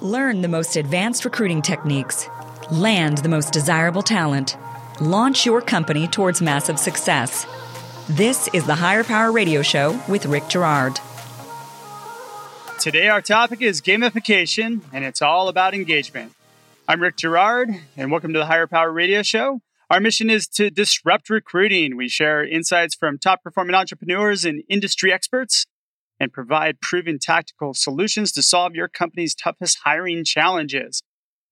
Learn the most advanced recruiting techniques. Land the most desirable talent. Launch your company towards massive success. This is the Hire Power Radio Show with Rick Girard. Today, our topic is gamification, and it's all about engagement. I'm Rick Girard, and welcome to the Hire Power Radio Show. Our mission is to disrupt recruiting. We share insights from top performing entrepreneurs and industry experts and provide proven tactical solutions to solve your company's toughest hiring challenges.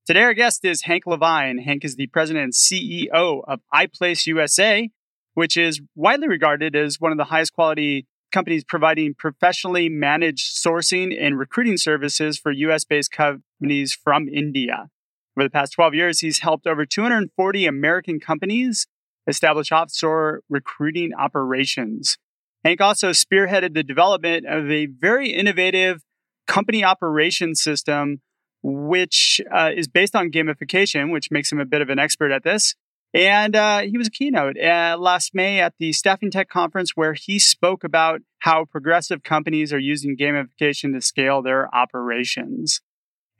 Today, our guest is Hank Levine. Hank is the president and CEO of iPlace USA, which is widely regarded as one of the highest quality companies providing professionally managed sourcing and recruiting services for US based companies from India. Over the past 12 years, he's helped over 240 American companies establish offshore recruiting operations. Hank also spearheaded the development of a very innovative company operations system, which uh, is based on gamification, which makes him a bit of an expert at this. And uh, he was a keynote uh, last May at the Staffing Tech Conference, where he spoke about how progressive companies are using gamification to scale their operations.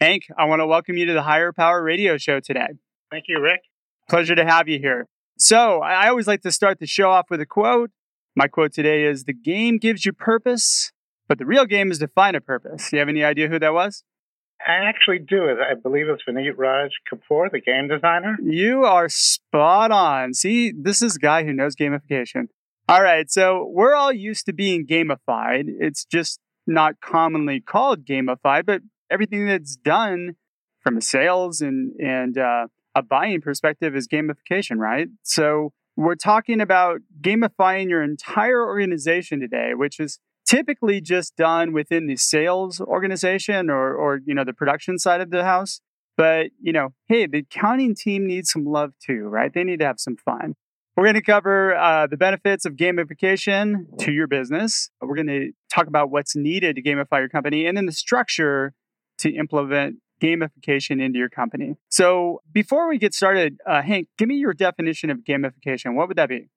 Hank, I want to welcome you to the Hire Power Radio Show today. Thank you, Rick. Pleasure to have you here. So, I always like to start the show off with a quote. My quote today is The game gives you purpose, but the real game is to find a purpose. Do you have any idea who that was? I actually do. I believe it's Vineet Raj Kapoor, the game designer. You are spot on. See, this is a guy who knows gamification. All right, so we're all used to being gamified. It's just not commonly called gamified, but everything that's done from a sales and and uh, a buying perspective is gamification, right? So we're talking about gamifying your entire organization today, which is typically just done within the sales organization or, or you know the production side of the house. But you know, hey, the accounting team needs some love too, right? They need to have some fun. We're going to cover uh, the benefits of gamification to your business. We're going to talk about what's needed to gamify your company, and then the structure to implement gamification into your company. So before we get started, uh, Hank, give me your definition of gamification. What would that be?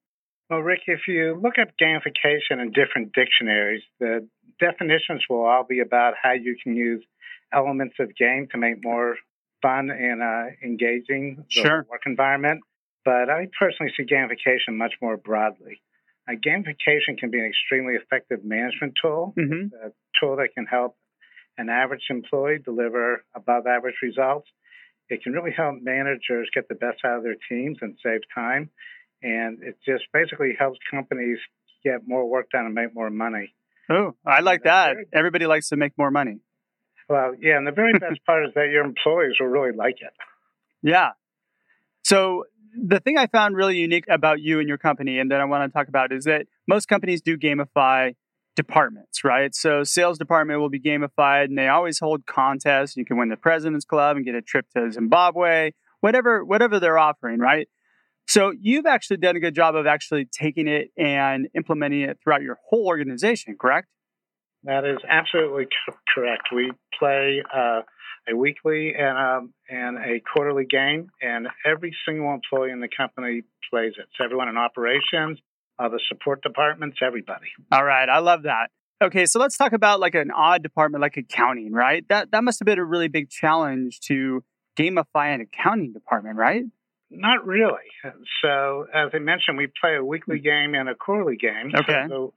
Well, Rick, if you look up gamification in different dictionaries, the definitions will all be about how you can use elements of game to make more fun and uh, engaging the sure. work environment. But I personally see gamification much more broadly. Uh, gamification can be an extremely effective management tool, mm-hmm. a tool that can help an average employee deliver above average results. It can really help managers get the best out of their teams and save time. And it just basically helps companies get more work done and make more money. Oh, I like that. Everybody likes to make more money. Well, yeah, and the very best part is that your employees will really like it. Yeah. So the thing I found really unique about you and your company, and that I want to talk about, is that most companies do gamify departments, right? So sales department will be gamified and they always hold contests. You can win the president's club and get a trip to Zimbabwe, whatever whatever they're offering, right? So you've actually done a good job of actually taking it and implementing it throughout your whole organization, correct? That is absolutely correct. We play uh, a weekly and um, and a quarterly game, and every single employee in the company plays it. So everyone in operations, uh, the support departments, everybody. All right, I love that. Okay, so let's talk about like an odd department like accounting, right? That that must have been a really big challenge to gamify an accounting department, right? Not really. So, as I mentioned, we play a weekly game and a quarterly game. Okay. So,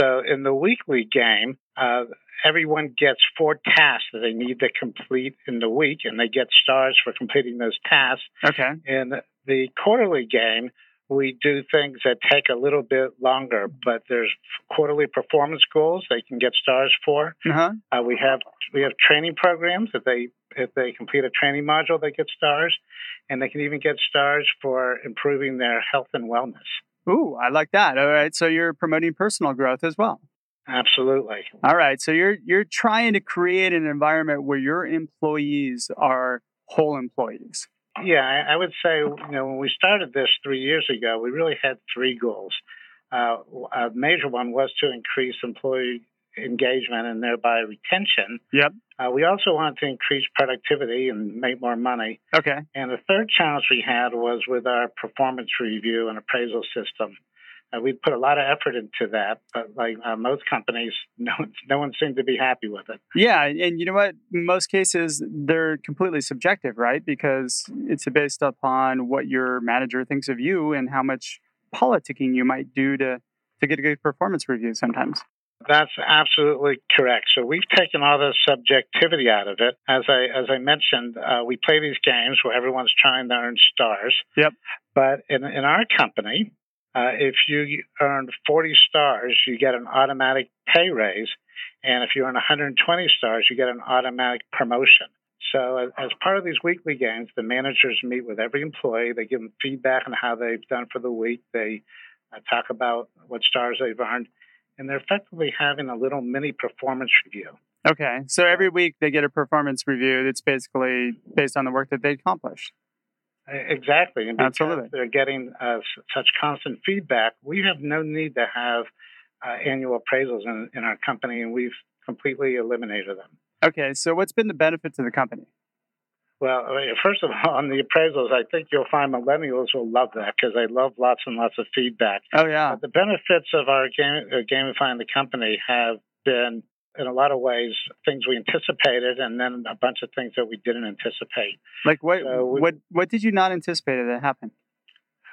so in the weekly game, uh, everyone gets four tasks that they need to complete in the week, and they get stars for completing those tasks. Okay. In the quarterly game, we do things that take a little bit longer, but there's quarterly performance goals they can get stars for. Uh-huh. Uh, we have we have training programs if they if they complete a training module they get stars, and they can even get stars for improving their health and wellness. Ooh, I like that. All right, so you're promoting personal growth as well. Absolutely. All right, so you're you're trying to create an environment where your employees are whole employees. Yeah, I, I would say, you know, when we started this three years ago, we really had three goals. Uh, a major one was to increase employee engagement and thereby retention. Yep. Uh, we also wanted to increase productivity and make more money. Okay. And the third challenge we had was with our performance review and appraisal system. Uh, we put a lot of effort into that, but like uh, most companies, no, no one seemed to be happy with it. Yeah, and you know what? In most cases, they're completely subjective, right? Because it's based upon what your manager thinks of you and how much politicking you might do to to get a good performance review. Sometimes. That's absolutely correct. So we've taken all the subjectivity out of it. As I as I mentioned, uh, we play these games where everyone's trying to earn stars. Yep. But in in our company, uh, if you earn 40 stars, you get an automatic pay raise, and if you earn 120 stars, you get an automatic promotion. So as part of these weekly games, the managers meet with every employee. They give them feedback on how they've done for the week. They uh, talk about what stars they've earned and they're effectively having a little mini performance review. Okay, so every week they get a performance review that's basically based on the work that they accomplished. Exactly, and Absolutely. they're getting uh, such constant feedback, we have no need to have uh, annual appraisals in, in our company, and we've completely eliminated them. Okay, so what's been the benefit to the company? Well, first of all, on the appraisals, I think you'll find millennials will love that because they love lots and lots of feedback. Oh yeah. But the benefits of our game, uh, gamifying the company have been, in a lot of ways, things we anticipated, and then a bunch of things that we didn't anticipate. Like what? So we, what? What did you not anticipate that happened?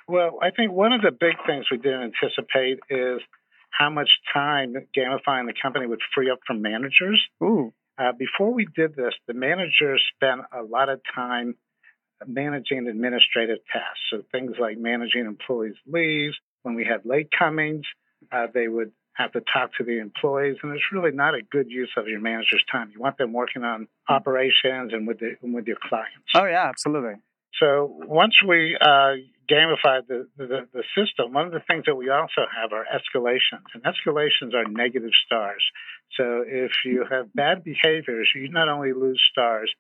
Well, I think one of the big things we didn't anticipate is how much time gamifying the company would free up from managers. Ooh. Uh, before we did this, the managers spent a lot of time managing administrative tasks. So things like managing employees' leaves. When we had late comings, uh, they would have to talk to the employees, and it's really not a good use of your manager's time. You want them working on operations and with the, and with your clients. Oh yeah, absolutely. So once we uh, gamified the, the, the system, one of the things that we also have are escalations, and escalations are negative stars. So if you have bad behaviors, you not only lose stars,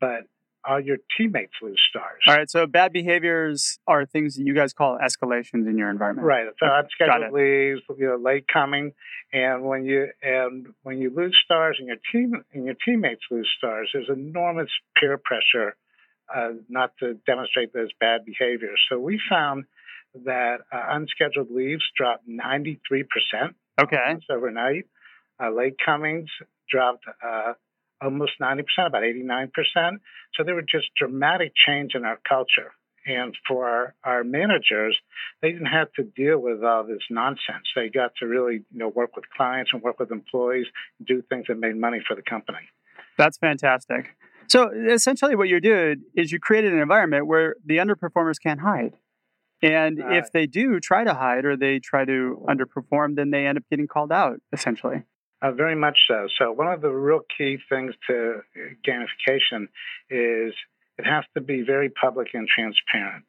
but all your teammates lose stars. All right. So bad behaviors are things that you guys call escalations in your environment. Right. So unscheduled leaves, you know, late coming, and when you and when you lose stars and your team and your teammates lose stars, there's enormous peer pressure uh, not to demonstrate those bad behaviors. So we found that uh, unscheduled leaves dropped 93% okay. overnight. Uh, late comings dropped uh, almost 90%, about 89%. So there were just dramatic change in our culture. And for our, our, managers, they didn't have to deal with all this nonsense. They got to really, you know, work with clients and work with employees, do things that made money for the company. That's fantastic. So essentially, what you did is you created an environment where the underperformers can't hide. And if they do try to hide or they try to underperform, then they end up getting called out, essentially. Uh, very much so. So, one of the real key things to gamification is it has to be very public and transparent.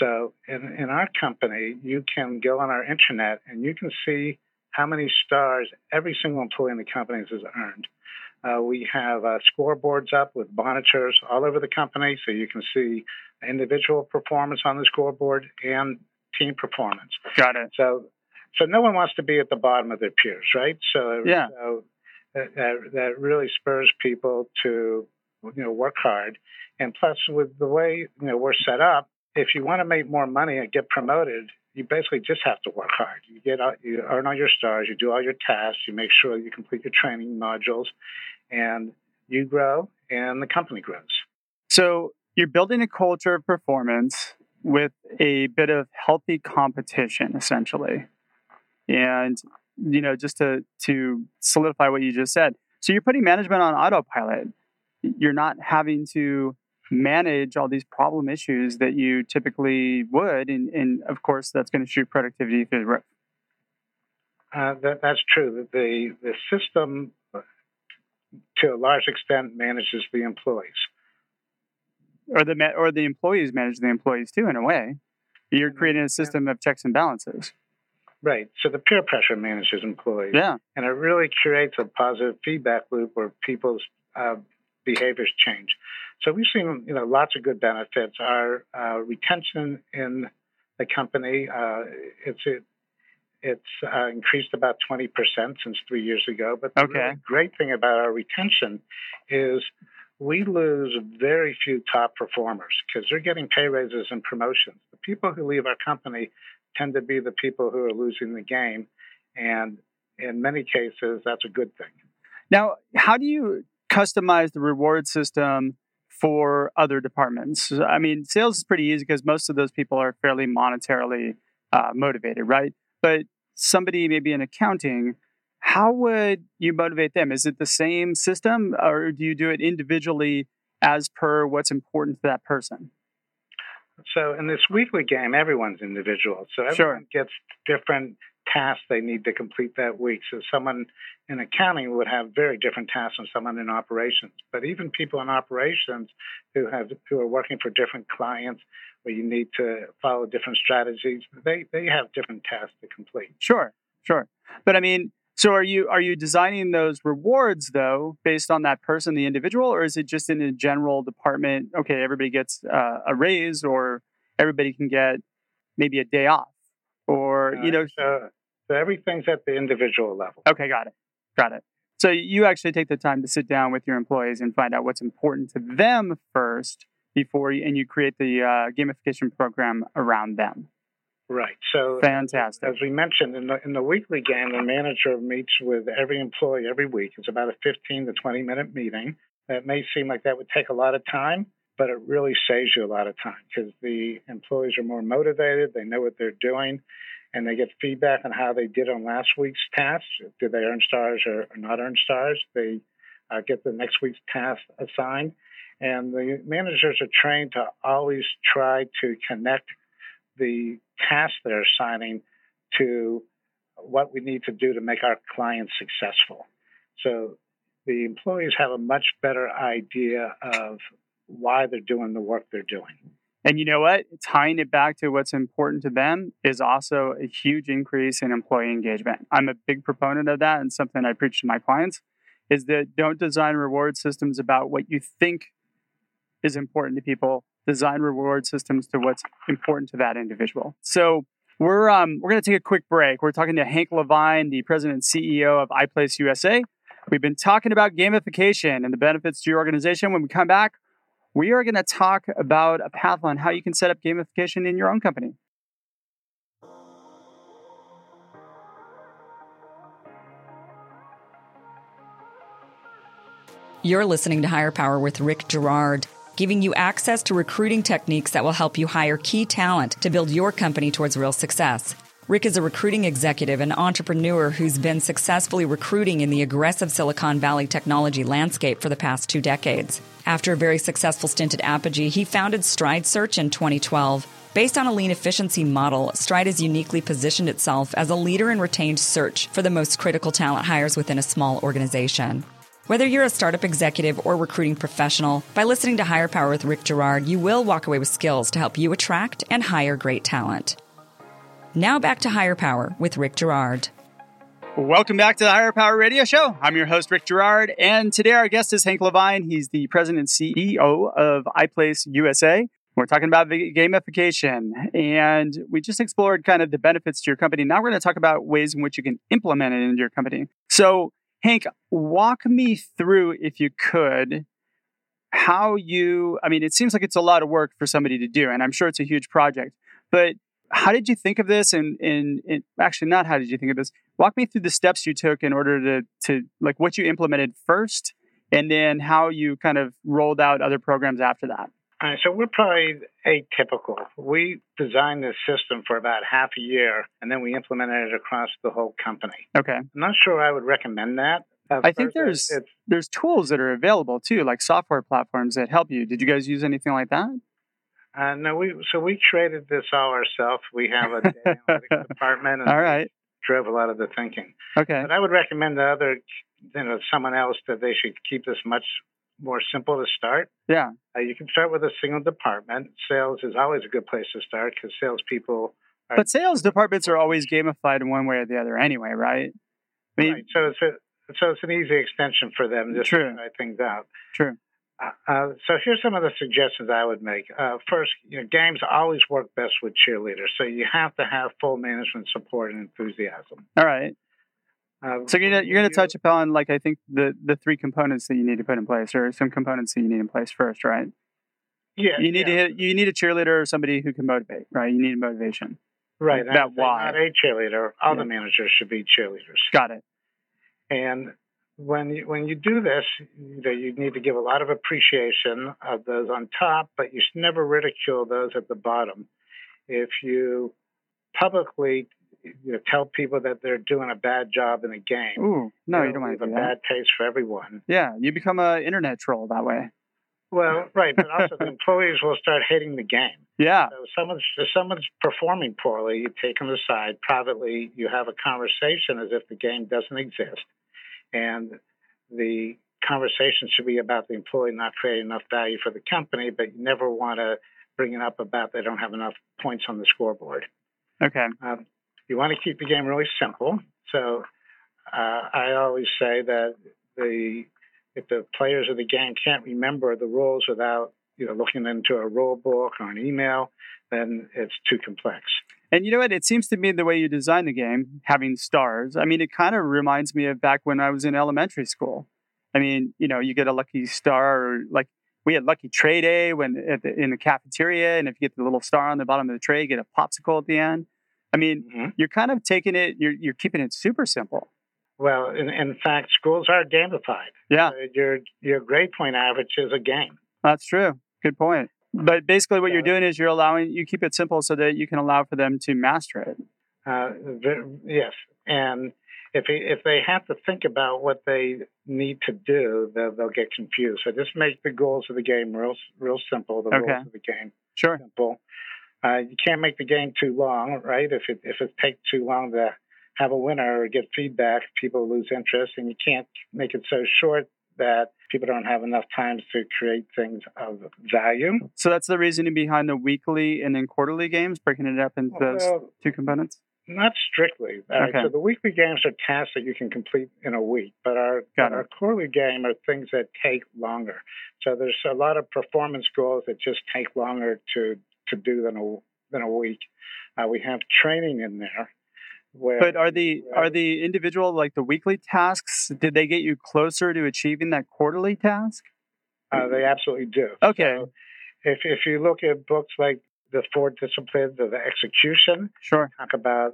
So, in, in our company, you can go on our intranet and you can see how many stars every single employee in the company has earned. Uh, we have uh, scoreboards up with monitors all over the company, so you can see individual performance on the scoreboard and team performance. Got it. So, so no one wants to be at the bottom of their peers, right? So, yeah. So that, that, that really spurs people to you know work hard, and plus with the way you know we're set up, if you want to make more money and get promoted, you basically just have to work hard. You get out, you earn all your stars, you do all your tasks, you make sure you complete your training modules, and you grow and the company grows. So you're building a culture of performance with a bit of healthy competition, essentially. And you know, just to to solidify what you just said, so you're putting management on autopilot. You're not having to manage all these problem issues that you typically would, and, and of course, that's going to shoot productivity through the roof. Uh, that, that's true. The the system to a large extent manages the employees. Or the or the employees manage the employees too, in a way. You're creating a system of checks and balances. Right. So the peer pressure manages employees. Yeah. And it really creates a positive feedback loop where people's uh, behaviors change. So we've seen, you know, lots of good benefits. Our uh, retention in the company, uh, it's it, it's uh, increased about 20% since three years ago. But the okay. really great thing about our retention is we lose very few top performers because they're getting pay raises and promotions. The people who leave our company tend to be the people who are losing the game. And in many cases, that's a good thing. Now, how do you customize the reward system for other departments? I mean, sales is pretty easy because most of those people are fairly monetarily uh, motivated, right? But somebody maybe in accounting, how would you motivate them? Is it the same system or do you do it individually as per what's important to that person? So in this weekly game, everyone's individual. So everyone sure. gets different tasks they need to complete that week. So someone in accounting would have very different tasks than someone in operations. But even people in operations who have who are working for different clients where you need to follow different strategies, they they have different tasks to complete. Sure, sure. But I mean, so are you are you designing those rewards though based on that person, the individual, or is it just in a general department? Okay, everybody gets uh, a raise, or everybody can get maybe a day off, or you know. So, so everything's at the individual level. Okay, got it, got it. So you actually take the time to sit down with your employees and find out what's important to them first before you, and you create the uh, gamification program around them. Right. So fantastic. As we mentioned in the in the weekly game, the manager meets with every employee every week. It's about a 15 to 20 minute meeting. It may seem like that would take a lot of time, but it really saves you a lot of time because the employees are more motivated. They know what they're doing, and they get feedback on how they did on last week's tasks. Did they earn stars or, or not earn stars? They uh, get the next week's task assigned, and the managers are trained to always try to connect the tasks they're assigning to what we need to do to make our clients successful. So the employees have a much better idea of why they're doing the work they're doing. And you know what? Tying it back to what's important to them is also a huge increase in employee engagement. I'm a big proponent of that and something I preach to my clients is that don't design reward systems about what you think is important to people design reward systems to what's important to that individual. So we're um, we're going to take a quick break. We're talking to Hank Levine, the president and CEO of iPlace USA. We've been talking about gamification and the benefits to your organization. When we come back, we are going to talk about a path on how you can set up gamification in your own company. You're listening to Hire Power with Rick Girard giving you access to recruiting techniques that will help you hire key talent to build your company towards real success. Rick is a recruiting executive and entrepreneur who's been successfully recruiting in the aggressive Silicon Valley technology landscape for the past two decades. After a very successful stint at Apogee, he founded Stride Search in 2012. Based on a lean efficiency model, Stride has uniquely positioned itself as a leader in retained search for the most critical talent hires within a small organization. Whether you're a startup executive or recruiting professional, by listening to Hire Power with Rick Girard, you will walk away with skills to help you attract and hire great talent. Now back to Hire Power with Rick Girard. Welcome back to the Hire Power Radio Show. I'm your host, Rick Girard, and today our guest is Hank Levine. He's the president and CEO of iPlace USA. We're talking about gamification, and we just explored kind of the benefits to your company. Now we're going to talk about ways in which you can implement it into your company. So, Hank, walk me through, if you could, how you, I mean, it seems like it's a lot of work for somebody to do, and I'm sure it's a huge project, but how did you think of this? And, and, and actually, not how did you think of this? Walk me through the steps you took in order to, to like what you implemented first, and then how you kind of rolled out other programs after that. Uh, so we're probably atypical. We designed this system for about half a year, and then we implemented it across the whole company. Okay. I'm not sure I would recommend that. I think there's there's tools that are available too, like software platforms that help you. Did you guys use anything like that? Uh, no, we so we created this all ourselves. We have a data analytics department, and all right. drove a lot of the thinking. Okay. But I would recommend to other, you know, someone else that they should keep this much more simple to start. Yeah. Uh, you can start with a single department. Sales is always a good place to start because salespeople. Are, but sales departments are always gamified in one way or the other, anyway, right? I mean, right. So it's a, so it's an easy extension for them just true. to try things out. True. Uh, uh, so here's some of the suggestions I would make. Uh, first, you know, games always work best with cheerleaders, so you have to have full management support and enthusiasm. All right. Uh, so you're gonna, you're going to touch upon like I think the the three components that you need to put in place, or some components that you need in place first, right? Yeah. You need yeah. to hit, you need a cheerleader or somebody who can motivate, right? You need motivation. Right. That why. Not a cheerleader. All Yeah. the managers should be cheerleaders. Got it. And when you, when you do this, you know, you need to give a lot of appreciation of those on top, but you should never ridicule those at the bottom. If you publicly you know, tell people that they're doing a bad job in a game, Ooh, no, you it'll don't want to to a that. bad taste for everyone. Yeah, you become an internet troll that way. Well, right, but also the employees will start hating the game. Yeah, So if someone's if someone's performing poorly, you take them aside privately. You have a conversation as if the game doesn't exist, and the conversation should be about the employee not creating enough value for the company. But you never want to bring it up about they don't have enough points on the scoreboard. okay. Um, you want to keep the game really simple. So uh, I always say that the if the players of the game can't remember the rules without you know looking into a rule book or an email, then it's too complex. And you know what? It seems to me the way you design the game, having stars, I mean, it kind of reminds me of back when I was in elementary school. I mean, you know, you get a lucky star, or like we had lucky tray day when the, in the cafeteria, and if you get the little star on the bottom of the tray, you get a popsicle at the end. I mean, Mhm. you're kind of taking it, you're you're keeping it super simple. Well, in, in fact, schools are gamified. Yeah, Uh, your your grade point average is a game. that's true. Good point. But basically, what you're doing is you're allowing you keep it simple so that you can allow for them to master it. Uh, yes, and if if they have to think about what they need to do, they'll, they'll get confused. So just make the goals of the game real real simple. The Okay. rules of the game Sure. simple. Uh, you can't make the game too long, right? If it if it takes too long to have a winner or get feedback, people lose interest, and you can't make it so short that people don't have enough time to create things of value. So that's the reasoning behind the weekly and then quarterly games, breaking it up into those two components. Not strictly. Right, Okay. So the weekly games are tasks that you can complete in a week, but our Got but it. our quarterly game are things that take longer. So there's a lot of performance goals that just take longer to to do than a than a week. Uh, we have training in there. Where But are the where- are the individual like the weekly tasks? Did they get you closer to achieving that quarterly task? uh, they absolutely do. Okay, So if if you look at books like the Four Disciplines of the Execution, sure. talk about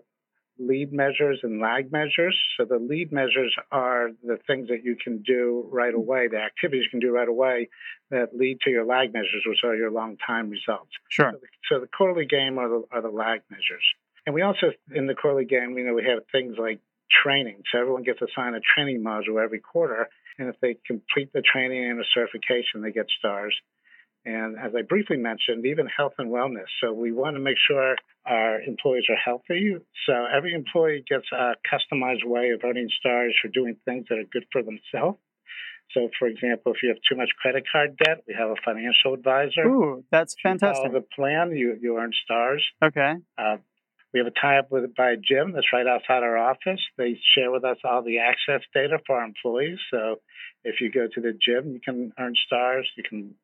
lead measures and lag measures. So the lead measures are the things that you can do right mm-hmm. away, the activities you can do right away that lead to your lag measures, which are your long time results. Sure. So the, so the quarterly game are the, are the lag measures. And we also, in the quarterly game, you know, we have things like training. So everyone gets assigned a training module every quarter. And if they complete the training and a certification, they get stars. And as I briefly mentioned, even health and wellness. So we want to make sure our employees are healthy. So every employee gets a customized way of earning stars for doing things that are good for themselves. So, for example, if you have too much credit card debt, we have a financial advisor. Ooh, that's fantastic. Follow the plan, you, you earn stars. Okay. Uh, we have a tie-up with by a gym that's right outside our office. They share with us all the access data for our employees. So if you go to the gym, you can earn stars. You can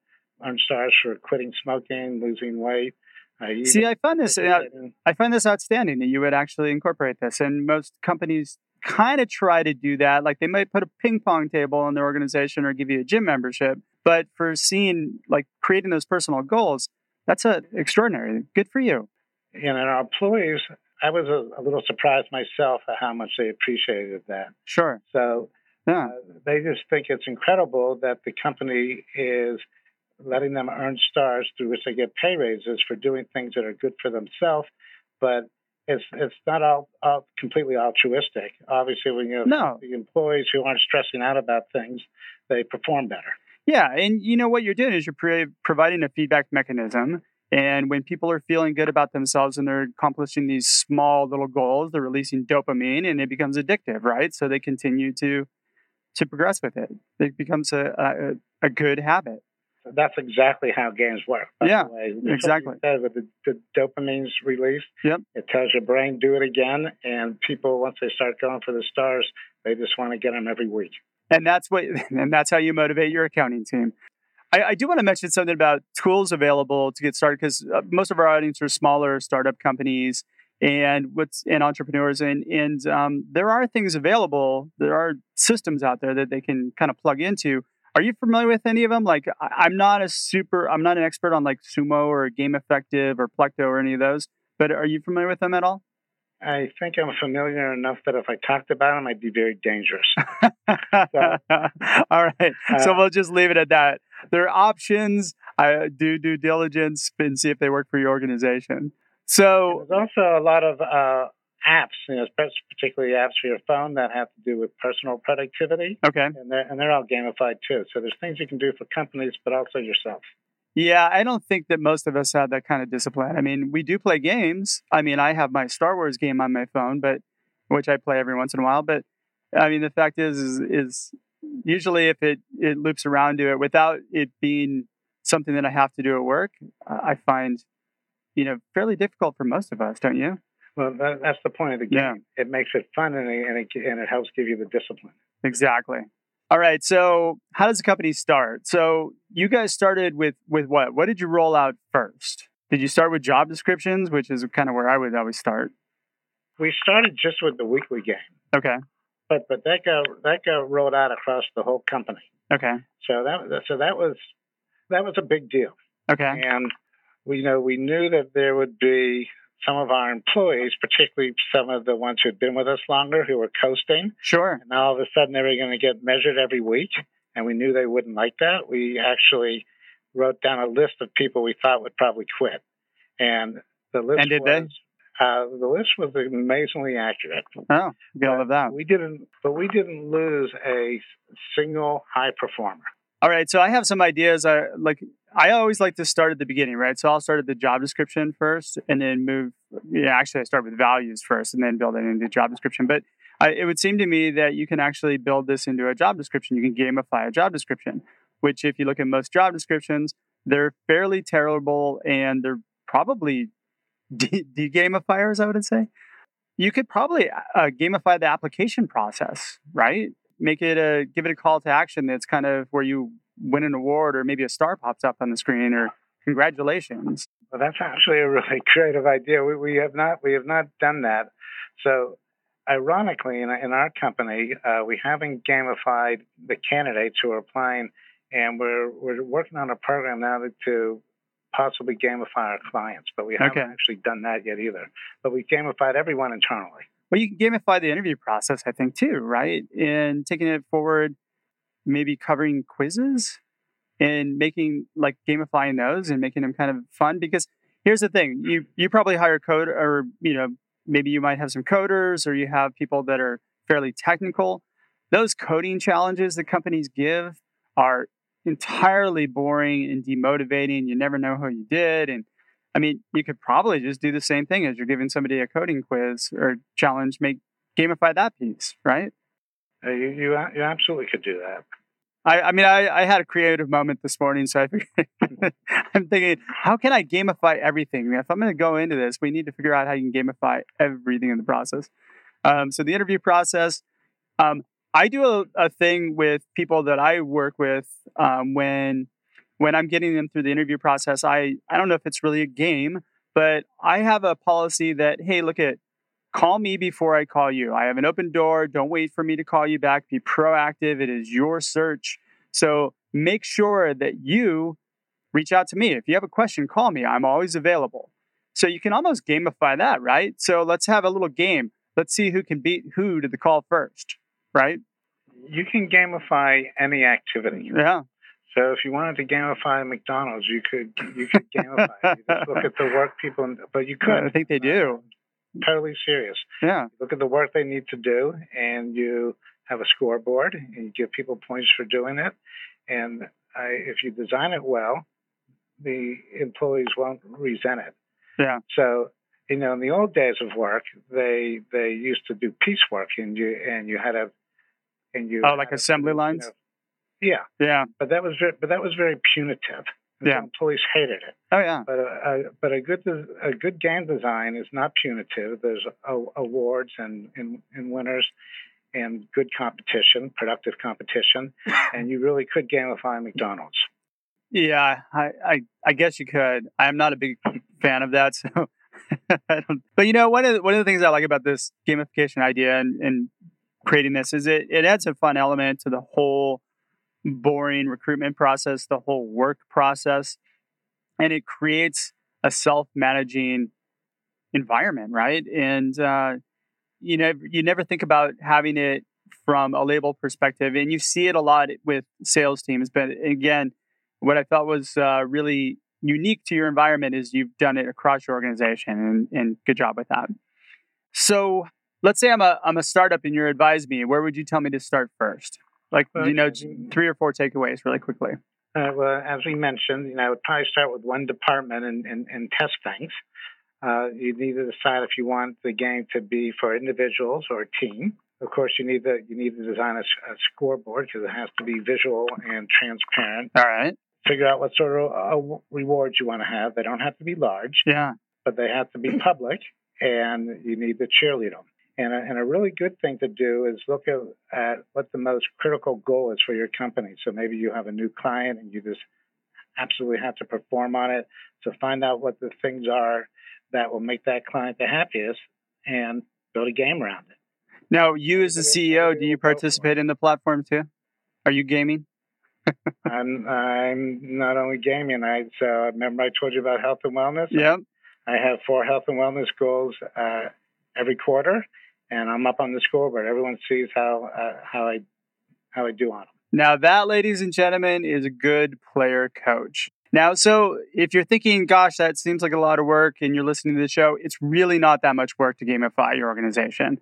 earn stars for quitting smoking, losing weight. Uh, See, I find this participating- I find this outstanding that you would actually incorporate this, and most companies kind of try to do that. Like they might put a ping pong table in their organization or give you a gym membership, but for seeing like creating those personal goals, that's a extraordinary. Good for you. you know, and our employees, I was a, a little surprised myself at how much they appreciated that. Sure. So Yeah. uh, they just think it's incredible that the company is letting them earn stars through which they get pay raises for doing things that are good for themselves, but it's it's not all, all completely altruistic. Obviously, when you have No. the employees who aren't stressing out about things, they perform better. Yeah, and you know what you're doing is you're pro- providing a feedback mechanism. And when people are feeling good about themselves and they're accomplishing these small little goals, they're releasing dopamine, and it becomes addictive, right? So they continue to to progress with it. It becomes a a, a good habit. That's exactly how games work. by the Yeah, way. Just what you exactly. said, with the, the dopamine's released, Yep. it tells your brain do it again, and people once they start going for the stars, they just want to get them every week. and that's what and that's how you motivate your accounting team i, I do want to mention something about tools available to get started because uh, most of our audience are smaller startup companies and what's and entrepreneurs and and um, there are things available there are systems out there that they can kind of plug into are you familiar with any of them like I, i'm not a super i'm not an expert on like sumo or GamEffective or plecto or any of those but are you familiar with them at all? I think I'm familiar enough that if I talked about them, I'd be very dangerous. so, all right. Uh, so we'll just leave it at that. There are options. I do due diligence and see if they work for your organization. So there's also a lot of uh, apps, you know, particularly apps for your phone that have to do with personal productivity. Okay. And they're, and they're all gamified too. So there's things you can do for companies, but also yourself. Yeah, I don't think that most of us have that kind of discipline. I mean, we do play games. I mean, I have my Star Wars game on my phone, but which I play every once in a while. But I mean, the fact is, is, is usually if it it loops around to it without it being something that I have to do at work, I find you know fairly difficult for most of us, don't you? Well, that, that's the point of the game. Yeah. It makes it fun and it, and it, and it helps give you the discipline. Exactly. All right. So, how does the company start? So, you guys started with with what? What did you roll out first? Did you start with job descriptions, which is kind of where I would always start? We started just with the weekly game. Okay. But but that got that got rolled out across the whole company. Okay. So that so that was that was a big deal. Okay. And we you know we knew that there would be some of our employees, particularly some of the ones who'd been with us longer, who were coasting. Sure. And all of a sudden they were going to get measured every week, and we knew they wouldn't like that. We actually wrote down a list of people we thought would probably quit, and the list and did was, they? Uh, the list was amazingly accurate. Oh, of that. We didn't, but we didn't lose a single high performer. All right, so I have some ideas. I like I always like to start at the beginning, right? So I'll start at the job description first, and then move. Yeah, actually, I start with values first, and then build it into job description. But I, it would seem to me that you can actually build this into a job description. You can gamify a job description, which, if you look at most job descriptions, they're fairly terrible, and they're probably de- gamifiers. I would say you could probably uh, gamify the application process, right? Make it a give it a call to action that's kind of where you win an award or maybe a star pops up on the screen or congratulations. Well, that's actually a really creative idea. We, we have not we have not done that. So, ironically, in, in our company, uh, we haven't gamified the candidates who are applying, and we're we're working on a program now to, to possibly gamify our clients, but we haven't okay. actually done that yet either. But we gamified everyone internally. Well, you can gamify the interview process, I think, too, right? And taking it forward, maybe covering quizzes and making like gamifying those and making them kind of fun. Because here's the thing: you you probably hire code, or you know, maybe you might have some coders, or you have people that are fairly technical. Those coding challenges that companies give are entirely boring and demotivating. You never know how you did, and I mean, you could probably just do the same thing as you're giving somebody a coding quiz or challenge, make gamify that piece, right? Uh, you, you, you absolutely could do that. I, I mean, I, I had a creative moment this morning, so I figured, I'm thinking, how can I gamify everything? I mean, if I'm going to go into this, we need to figure out how you can gamify everything in the process. Um, so the interview process, um, I do a, a, thing with people that I work with um, when when I'm getting them through the interview process, I, I don't know if it's really a game, but I have a policy that, hey, look at, call me before I call you. I have an open door. Don't wait for me to call you back. Be proactive. It is your search. So make sure that you reach out to me. If you have a question, call me. I'm always available. So you can almost gamify that, right? So let's have a little game. Let's see who can beat who to the call first, right? You can gamify any activity. Yeah. So if you wanted to gamify McDonald's, you could you could gamify. it. You just look at the work people, but you could. I think they do. I'm totally serious. Yeah. look at the work they need to do, and you have a scoreboard, and you give people points for doing it. And I, if you design it well, the employees won't resent it. Yeah. So you know, in the old days of work, they they used to do piecework, and you and you had a and you oh like assembly lines. You know, yeah, yeah. But that was very, but that was very punitive. Yeah. employees hated it. Oh yeah. But a, a, but a good a good game design is not punitive. There's a, awards and, and and winners and good competition, productive competition, and you really could gamify McDonald's. Yeah, I, I, I guess you could. I'm not a big fan of that, so I don't. But you know, one of the, one of the things I like about this gamification idea and, and creating this is it it adds a fun element to the whole boring recruitment process, the whole work process, and it creates a self managing environment, right? And uh, you know, you never think about having it from a label perspective, and you see it a lot with sales teams. But again, what I felt was uh, really unique to your environment is you've done it across your organization, and, and good job with that. So, let's say I'm a I'm a startup, and you advise me. Where would you tell me to start first? Like, you know, three or four takeaways really quickly. Uh, well, as we mentioned, you know, I would probably start with one department and, and, and test things. Uh, you need to decide if you want the game to be for individuals or a team. Of course, you need to you need to design a, a scoreboard because it has to be visual and transparent. All right. Figure out what sort of uh, rewards you want to have. They don't have to be large. Yeah. But they have to be public, and you need to cheerlead them. And a, and a really good thing to do is look at, at what the most critical goal is for your company. So maybe you have a new client and you just absolutely have to perform on it. So find out what the things are that will make that client the happiest and build a game around it. Now, you as the CEO, do you participate in the platform too? Are you gaming? I'm I'm not only gaming. I so remember I told you about health and wellness. Yep. I have four health and wellness goals uh, every quarter, and I'm up on the scoreboard. Everyone sees how uh, how I how I do on them. Now that, ladies and gentlemen, is a good player coach. Now, so if you're thinking, gosh, that seems like a lot of work and you're listening to the show, it's really not that much work to gamify your organization.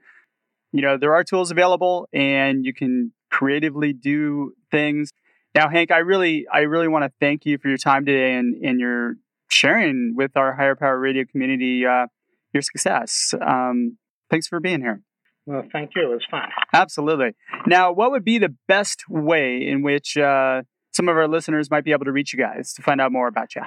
You know, there are tools available and you can creatively do things. Now, Hank, I really, I really want to thank you for your time today and, and your sharing with our hire power radio community uh, your success. Um, thanks for being here. Well, thank you. It was fun. Absolutely. Now, what would be the best way in which uh, some of our listeners might be able to reach you guys to find out more about you?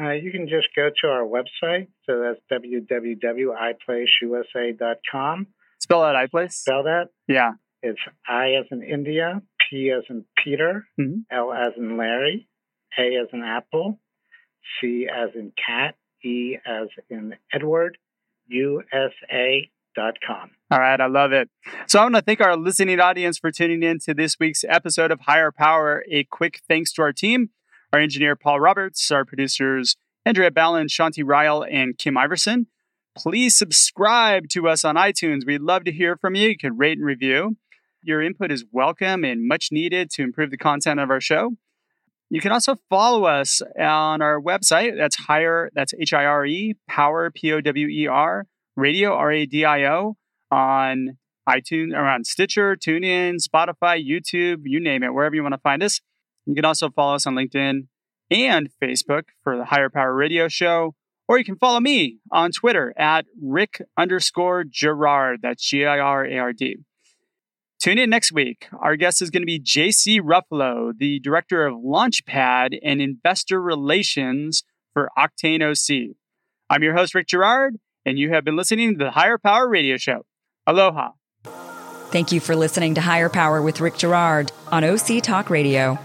Uh, you can just go to our website. So that's www.iplaceusa.com. Spell out iPlace. Spell that? Yeah. It's I as in India, P as in Peter, mm-hmm. L as in Larry, A as in Apple, C as in cat, E as in Edward, USA Com. All right, I love it. So I want to thank our listening audience for tuning in to this week's episode of Hire Power. A quick thanks to our team, our engineer Paul Roberts, our producers Andrea Ballin, Shanti Ryle, and Kim Iverson. Please subscribe to us on iTunes. We'd love to hear from you. You can rate and review. Your input is welcome and much needed to improve the content of our show. You can also follow us on our website. That's hire, that's H I R E, power, P O W E R Radio, R A D I O, on iTunes or on Stitcher, TuneIn, Spotify, YouTube, you name it, wherever you want to find us. You can also follow us on LinkedIn and Facebook for the Hire Power Radio Show. Or you can follow me on Twitter at Rick underscore Girard. That's G I R A R D. Tune in next week. Our guest is going to be JC Ruffalo, the director of Launchpad and Investor Relations for Octane OC. I'm your host, Rick Girard, and you have been listening to the Hire Power Radio Show. Aloha. Thank you for listening to Hire Power with Rick Girard on OC Talk Radio.